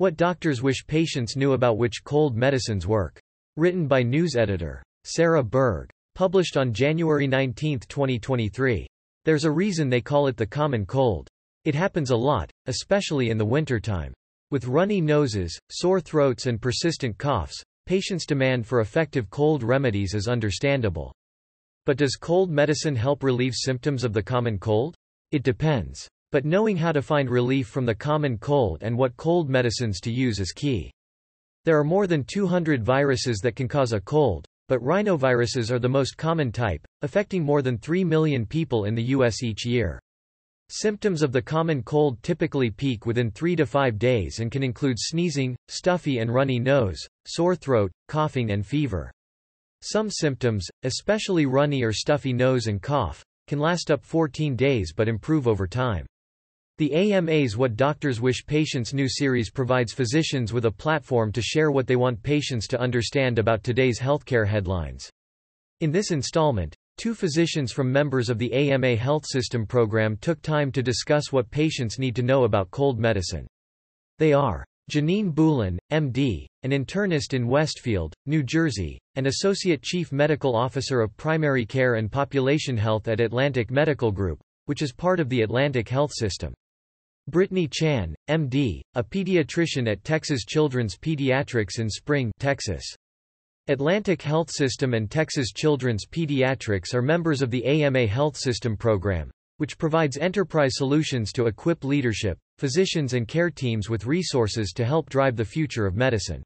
What doctors wish patients knew about which cold medicines work. Written by news editor. Sarah Berg. Published on January 19, 2023. There's a reason they call it the common cold. It happens a lot, especially in the wintertime. With runny noses, sore throats and persistent coughs, patients' demand for effective cold remedies is understandable. But does cold medicine help relieve symptoms of the common cold? It depends. But knowing how to find relief from the common cold and what cold medicines to use is key. There are more than 200 viruses that can cause a cold, but rhinoviruses are the most common type, affecting more than 3 million people in the U.S. each year. Symptoms of the common cold typically peak within 3 to 5 days and can include sneezing, stuffy and runny nose, sore throat, coughing and fever. Some symptoms, especially runny or stuffy nose and cough, can last up 14 days but improve over time. The AMA's What Doctors Wish Patients Knew series provides physicians with a platform to share what they want patients to understand about today's healthcare headlines. In this installment, two physicians from members of the AMA Health System program took time to discuss what patients need to know about cold medicine. They are Janine Boulin, MD, an internist in Westfield, New Jersey, and Associate Chief Medical Officer of Primary Care and Population Health at Atlantic Medical Group, which is part of the Atlantic Health System. Brittany Chan, MD, a pediatrician at Texas Children's Pediatrics in Spring, Texas. Atlantic Health System and Texas Children's Pediatrics are members of the AMA Health System program, which provides enterprise solutions to equip leadership, physicians and care teams with resources to help drive the future of medicine.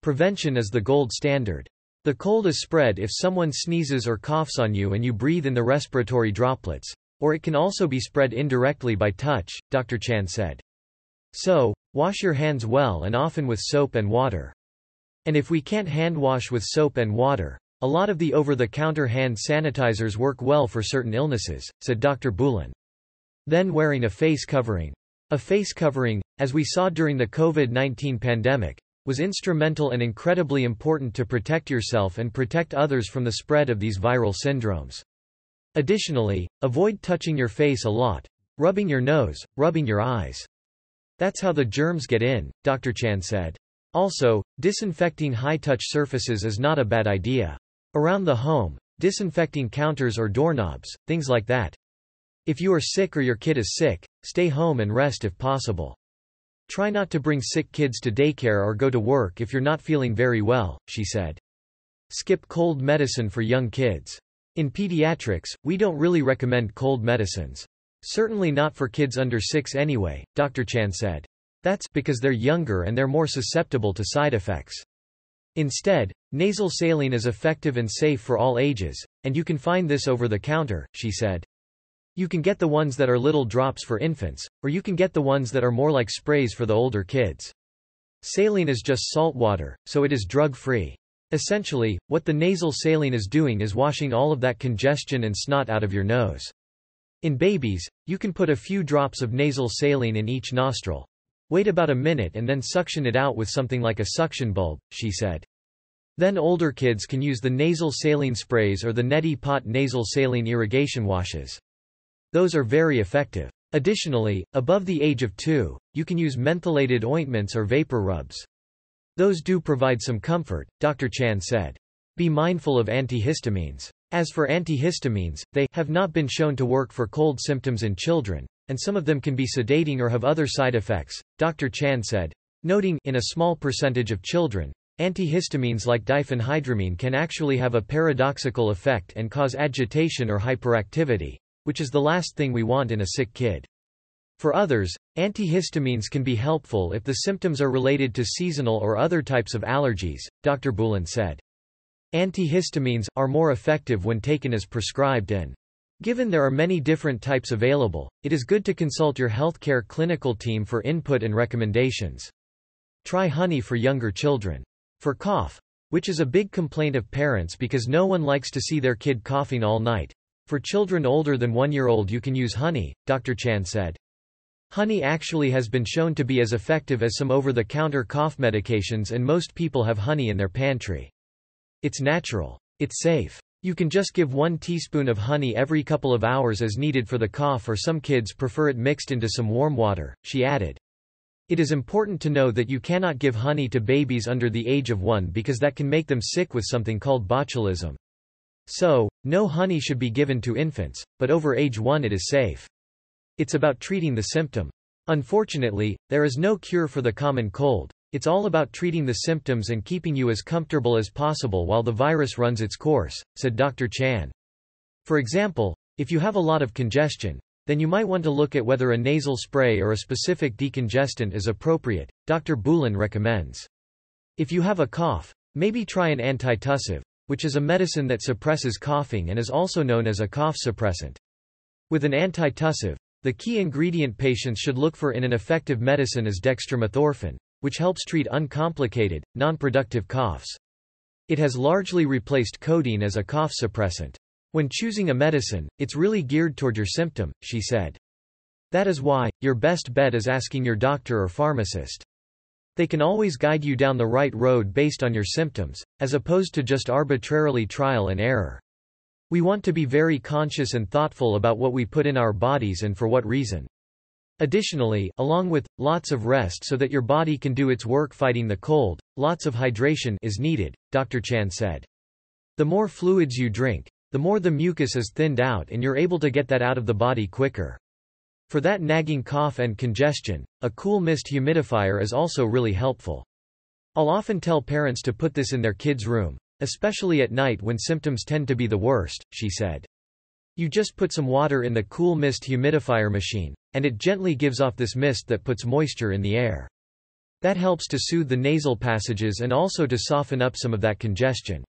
Prevention is the gold standard. The cold is spread if someone sneezes or coughs on you and you breathe in the respiratory droplets. Or it can also be spread indirectly by touch, Dr. Chan said. So, wash your hands well and often with soap and water. And if we can't hand wash with soap and water, a lot of the over-the-counter hand sanitizers work well for certain illnesses, said Dr. Boulin. Then wearing a face covering. A face covering, as we saw during the COVID-19 pandemic, was instrumental and incredibly important to protect yourself and protect others from the spread of these viral syndromes. Additionally, avoid touching your face a lot. Rubbing your nose, rubbing your eyes. That's how the germs get in, Dr. Chan said. Also, disinfecting high-touch surfaces is not a bad idea. Around the home, disinfecting counters or doorknobs, things like that. If you are sick or your kid is sick, stay home and rest if possible. Try not to bring sick kids to daycare or go to work if you're not feeling very well, she said. Skip cold medicine for young kids. In pediatrics, we don't really recommend cold medicines. Certainly not for kids under 6 anyway, Dr. Chan said. That's because they're younger and they're more susceptible to side effects. Instead, nasal saline is effective and safe for all ages, and you can find this over the counter, she said. You can get the ones that are little drops for infants, or you can get the ones that are more like sprays for the older kids. Saline is just salt water, so it is drug-free. Essentially, what the nasal saline is doing is washing all of that congestion and snot out of your nose. In babies, you can put a few drops of nasal saline in each nostril. Wait about a minute and then suction it out with something like a suction bulb, she said. Then older kids can use the nasal saline sprays or the neti pot nasal saline irrigation washes. Those are very effective. Additionally, above the age of 2, you can use mentholated ointments or vapor rubs. Those do provide some comfort, Dr. Chan said. Be mindful of antihistamines. As for antihistamines, they have not been shown to work for cold symptoms in children, and some of them can be sedating or have other side effects, Dr. Chan said, noting in a small percentage of children, antihistamines like diphenhydramine can actually have a paradoxical effect and cause agitation or hyperactivity, which is the last thing we want in a sick kid. For others, antihistamines can be helpful if the symptoms are related to seasonal or other types of allergies, Dr. Boulin said. Antihistamines are more effective when taken as prescribed and Given there are many different types available, it is good to consult your healthcare clinical team for input and recommendations. Try honey for younger children. For cough, which is a big complaint of parents because no one likes to see their kid coughing all night. For children older than one year old you can use honey, Dr. Chan said. Honey actually has been shown to be as effective as some over-the-counter cough medications and most people have honey in their pantry. It's natural. It's safe. You can just give one teaspoon of honey every couple of hours as needed for the cough or some kids prefer it mixed into some warm water, she added. It is important to know that you cannot give honey to babies under the age of one because that can make them sick with something called botulism. So, no honey should be given to infants, but over age 1 it is safe. It's about treating the symptom. Unfortunately, there is no cure for the common cold. It's all about treating the symptoms and keeping you as comfortable as possible while the virus runs its course, said Dr. Chan. For example, if you have a lot of congestion, then you might want to look at whether a nasal spray or a specific decongestant is appropriate, Dr. Boulin recommends. If you have a cough, maybe try an antitussive, which is a medicine that suppresses coughing and is also known as a cough suppressant. With an antitussive, the key ingredient patients should look for in an effective medicine is dextromethorphan, which helps treat uncomplicated, non-productive coughs. It has largely replaced codeine as a cough suppressant. When choosing a medicine, it's really geared toward your symptom, she said. That is why, your best bet is asking your doctor or pharmacist. They can always guide you down the right road based on your symptoms, as opposed to just arbitrarily trial and error. We want to be very conscious and thoughtful about what we put in our bodies and for what reason. Additionally, along with, lots of rest so that your body can do its work fighting the cold, lots of hydration is needed, Dr. Chan said. The more fluids you drink, the more the mucus is thinned out and you're able to get that out of the body quicker. For that nagging cough and congestion, a cool mist humidifier is also really helpful. I'll often tell parents to put this in their kids' room, especially at night when symptoms tend to be the worst, she said. You just put some water in the cool mist humidifier machine, and it gently gives off this mist that puts moisture in the air. That helps to soothe the nasal passages and also to soften up some of that congestion.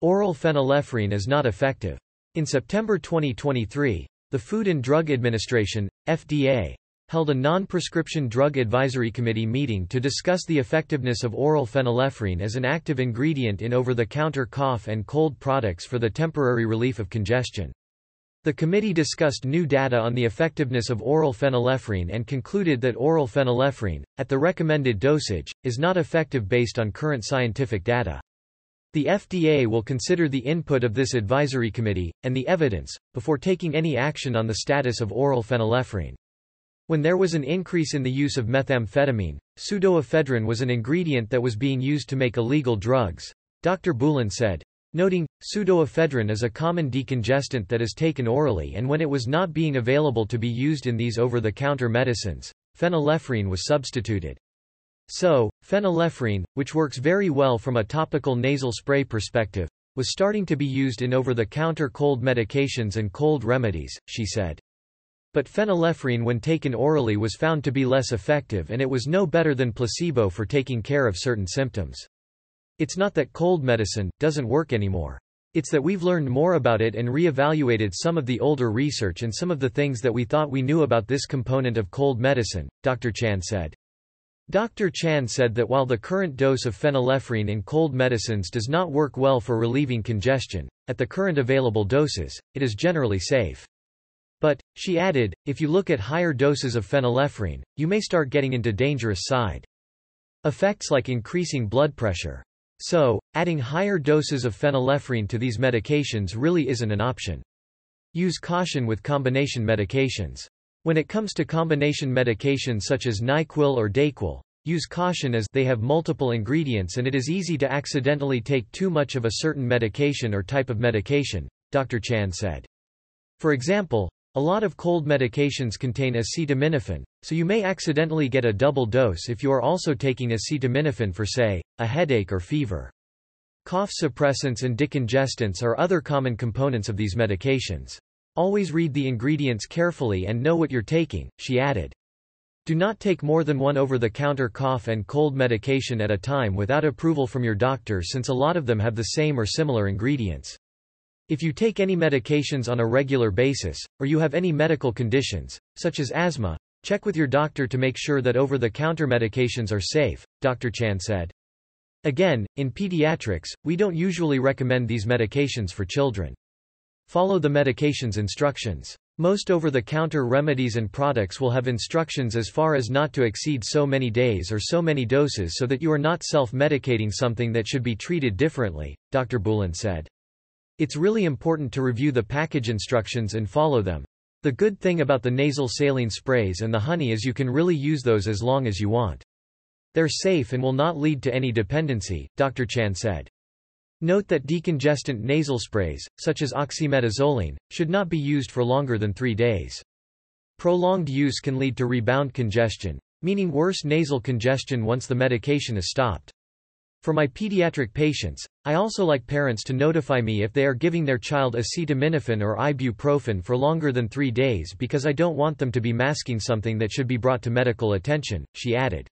Oral phenylephrine is not effective. In September 2023, the Food and Drug Administration, FDA, held a non-prescription drug advisory committee meeting to discuss the effectiveness of oral phenylephrine as an active ingredient in over-the-counter cough and cold products for the temporary relief of congestion. The committee discussed new data on the effectiveness of oral phenylephrine and concluded that oral phenylephrine, at the recommended dosage, is not effective based on current scientific data. The FDA will consider the input of this advisory committee, and the evidence, before taking any action on the status of oral phenylephrine. When there was an increase in the use of methamphetamine, pseudoephedrine was an ingredient that was being used to make illegal drugs, Dr. Boulin said. Noting, pseudoephedrine is a common decongestant that is taken orally and when it was not being available to be used in these over-the-counter medicines, phenylephrine was substituted. So, phenylephrine, which works very well from a topical nasal spray perspective, was starting to be used in over-the-counter cold medications and cold remedies, she said. But phenylephrine when taken orally was found to be less effective and it was no better than placebo for taking care of certain symptoms. It's not that cold medicine doesn't work anymore. It's that we've learned more about it and re-evaluated some of the older research and some of the things that we thought we knew about this component of cold medicine, Dr. Chan said. Dr. Chan said that while the current dose of phenylephrine in cold medicines does not work well for relieving congestion, at the current available doses, it is generally safe. She added, if you look at higher doses of phenylephrine, you may start getting into dangerous side effects like increasing blood pressure. So, adding higher doses of phenylephrine to these medications really isn't an option. Use caution with combination medications. When it comes to combination medications such as NyQuil or Dayquil, use caution as they have multiple ingredients and it is easy to accidentally take too much of a certain medication or type of medication, Dr. Chan said. For example, a lot of cold medications contain acetaminophen, so you may accidentally get a double dose if you are also taking acetaminophen for say, a headache or fever. Cough suppressants and decongestants are other common components of these medications. Always read the ingredients carefully and know what you're taking, she added. Do not take more than one over-the-counter cough and cold medication at a time without approval from your doctor since a lot of them have the same or similar ingredients. If you take any medications on a regular basis, or you have any medical conditions, such as asthma, check with your doctor to make sure that over-the-counter medications are safe, Dr. Chan said. Again, in pediatrics, we don't usually recommend these medications for children. Follow the medication's instructions. Most over-the-counter remedies and products will have instructions as far as not to exceed so many days or so many doses so that you are not self-medicating something that should be treated differently, Dr. Boulin said. It's really important to review the package instructions and follow them. The good thing about the nasal saline sprays and the honey is you can really use those as long as you want. They're safe and will not lead to any dependency, Dr. Chan said. Note that decongestant nasal sprays, such as oxymetazoline, should not be used for longer than three days. Prolonged use can lead to rebound congestion, meaning worse nasal congestion once the medication is stopped. For my pediatric patients, I also like parents to notify me if they are giving their child acetaminophen or ibuprofen for longer than three days because I don't want them to be masking something that should be brought to medical attention, she added.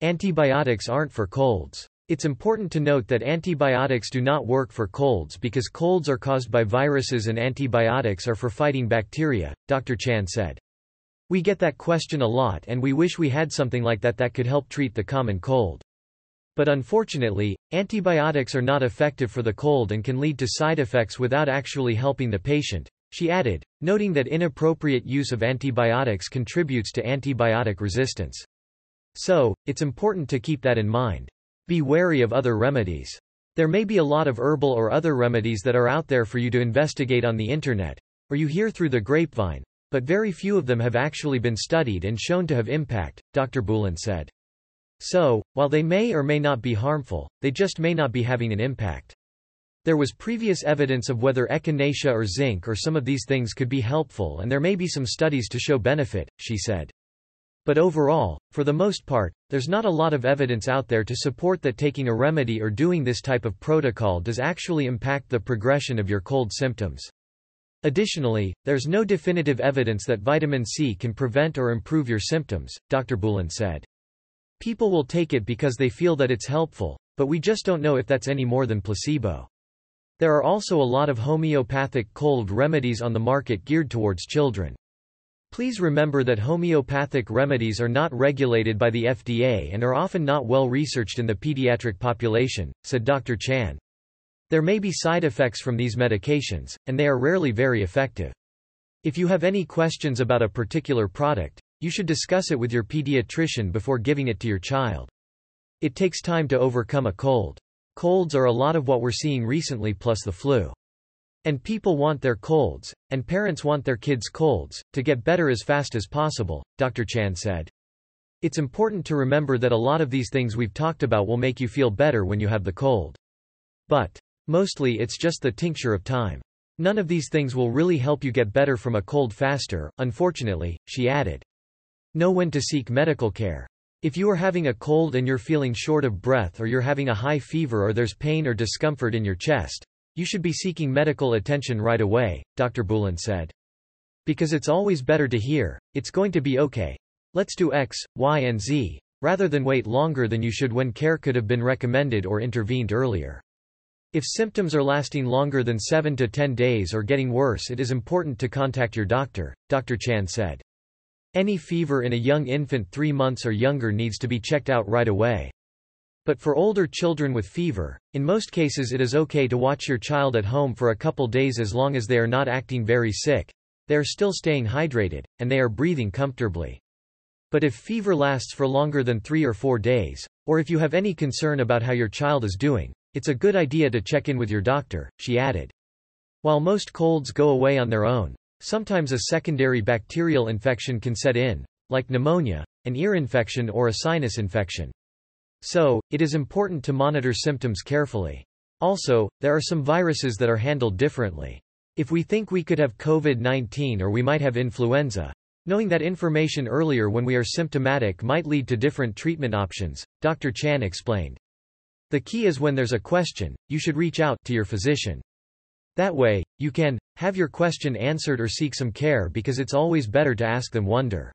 Antibiotics aren't for colds. It's important to note that antibiotics do not work for colds because colds are caused by viruses and antibiotics are for fighting bacteria, Dr. Chan said. We get that question a lot and we wish we had something like that that could help treat the common cold. But unfortunately, antibiotics are not effective for the cold and can lead to side effects without actually helping the patient, she added, noting that inappropriate use of antibiotics contributes to antibiotic resistance. So, it's important to keep that in mind. Be wary of other remedies. There may be a lot of herbal or other remedies that are out there for you to investigate on the internet, or you hear through the grapevine, but very few of them have actually been studied and shown to have impact, Dr. Boulin said. So, while they may or may not be harmful, they just may not be having an impact. There was previous evidence of whether echinacea or zinc or some of these things could be helpful and there may be some studies to show benefit, she said. But overall, for the most part, there's not a lot of evidence out there to support that taking a remedy or doing this type of protocol does actually impact the progression of your cold symptoms. Additionally, there's no definitive evidence that vitamin C can prevent or improve your symptoms, Dr. Boulin said. People will take it because they feel that it's helpful, but we just don't know if that's any more than placebo. There are also a lot of homeopathic cold remedies on the market geared towards children. Please remember that homeopathic remedies are not regulated by the FDA and are often not well researched in the pediatric population, said Dr. Chan. There may be side effects from these medications, and they are rarely very effective. If you have any questions about a particular product, you should discuss it with your pediatrician before giving it to your child. It takes time to overcome a cold. Colds are a lot of what we're seeing recently plus the flu. And people want their colds, and parents want their kids' colds, to get better as fast as possible, Dr. Chan said. It's important to remember that a lot of these things we've talked about will make you feel better when you have the cold. But, mostly it's just the tincture of time. None of these things will really help you get better from a cold faster, unfortunately, she added. Know when to seek medical care. If you are having a cold and you're feeling short of breath or you're having a high fever or there's pain or discomfort in your chest, you should be seeking medical attention right away, Dr. Boulin said. Because it's always better to hear, it's going to be okay. Let's do X, Y and Z, rather than wait longer than you should when care could have been recommended or intervened earlier. If symptoms are lasting longer than 7 to 10 days or getting worse it is important to contact your doctor, Dr. Chan said. Any fever in a young infant three months or younger needs to be checked out right away. But for older children with fever, in most cases it is okay to watch your child at home for a couple days as long as they are not acting very sick, they are still staying hydrated, and they are breathing comfortably. But if fever lasts for longer than three or four days, or if you have any concern about how your child is doing, it's a good idea to check in with your doctor, she added. While most colds go away on their own, Sometimes a secondary bacterial infection can set in, like pneumonia, an ear infection or a sinus infection. So, it is important to monitor symptoms carefully. Also, there are some viruses that are handled differently. If we think we could have COVID-19 or we might have influenza, knowing that information earlier when we are symptomatic might lead to different treatment options, Dr. Chan explained. The key is when there's a question, you should reach out to your physician. That way, you can have your question answered or seek some care because it's always better to ask than wonder.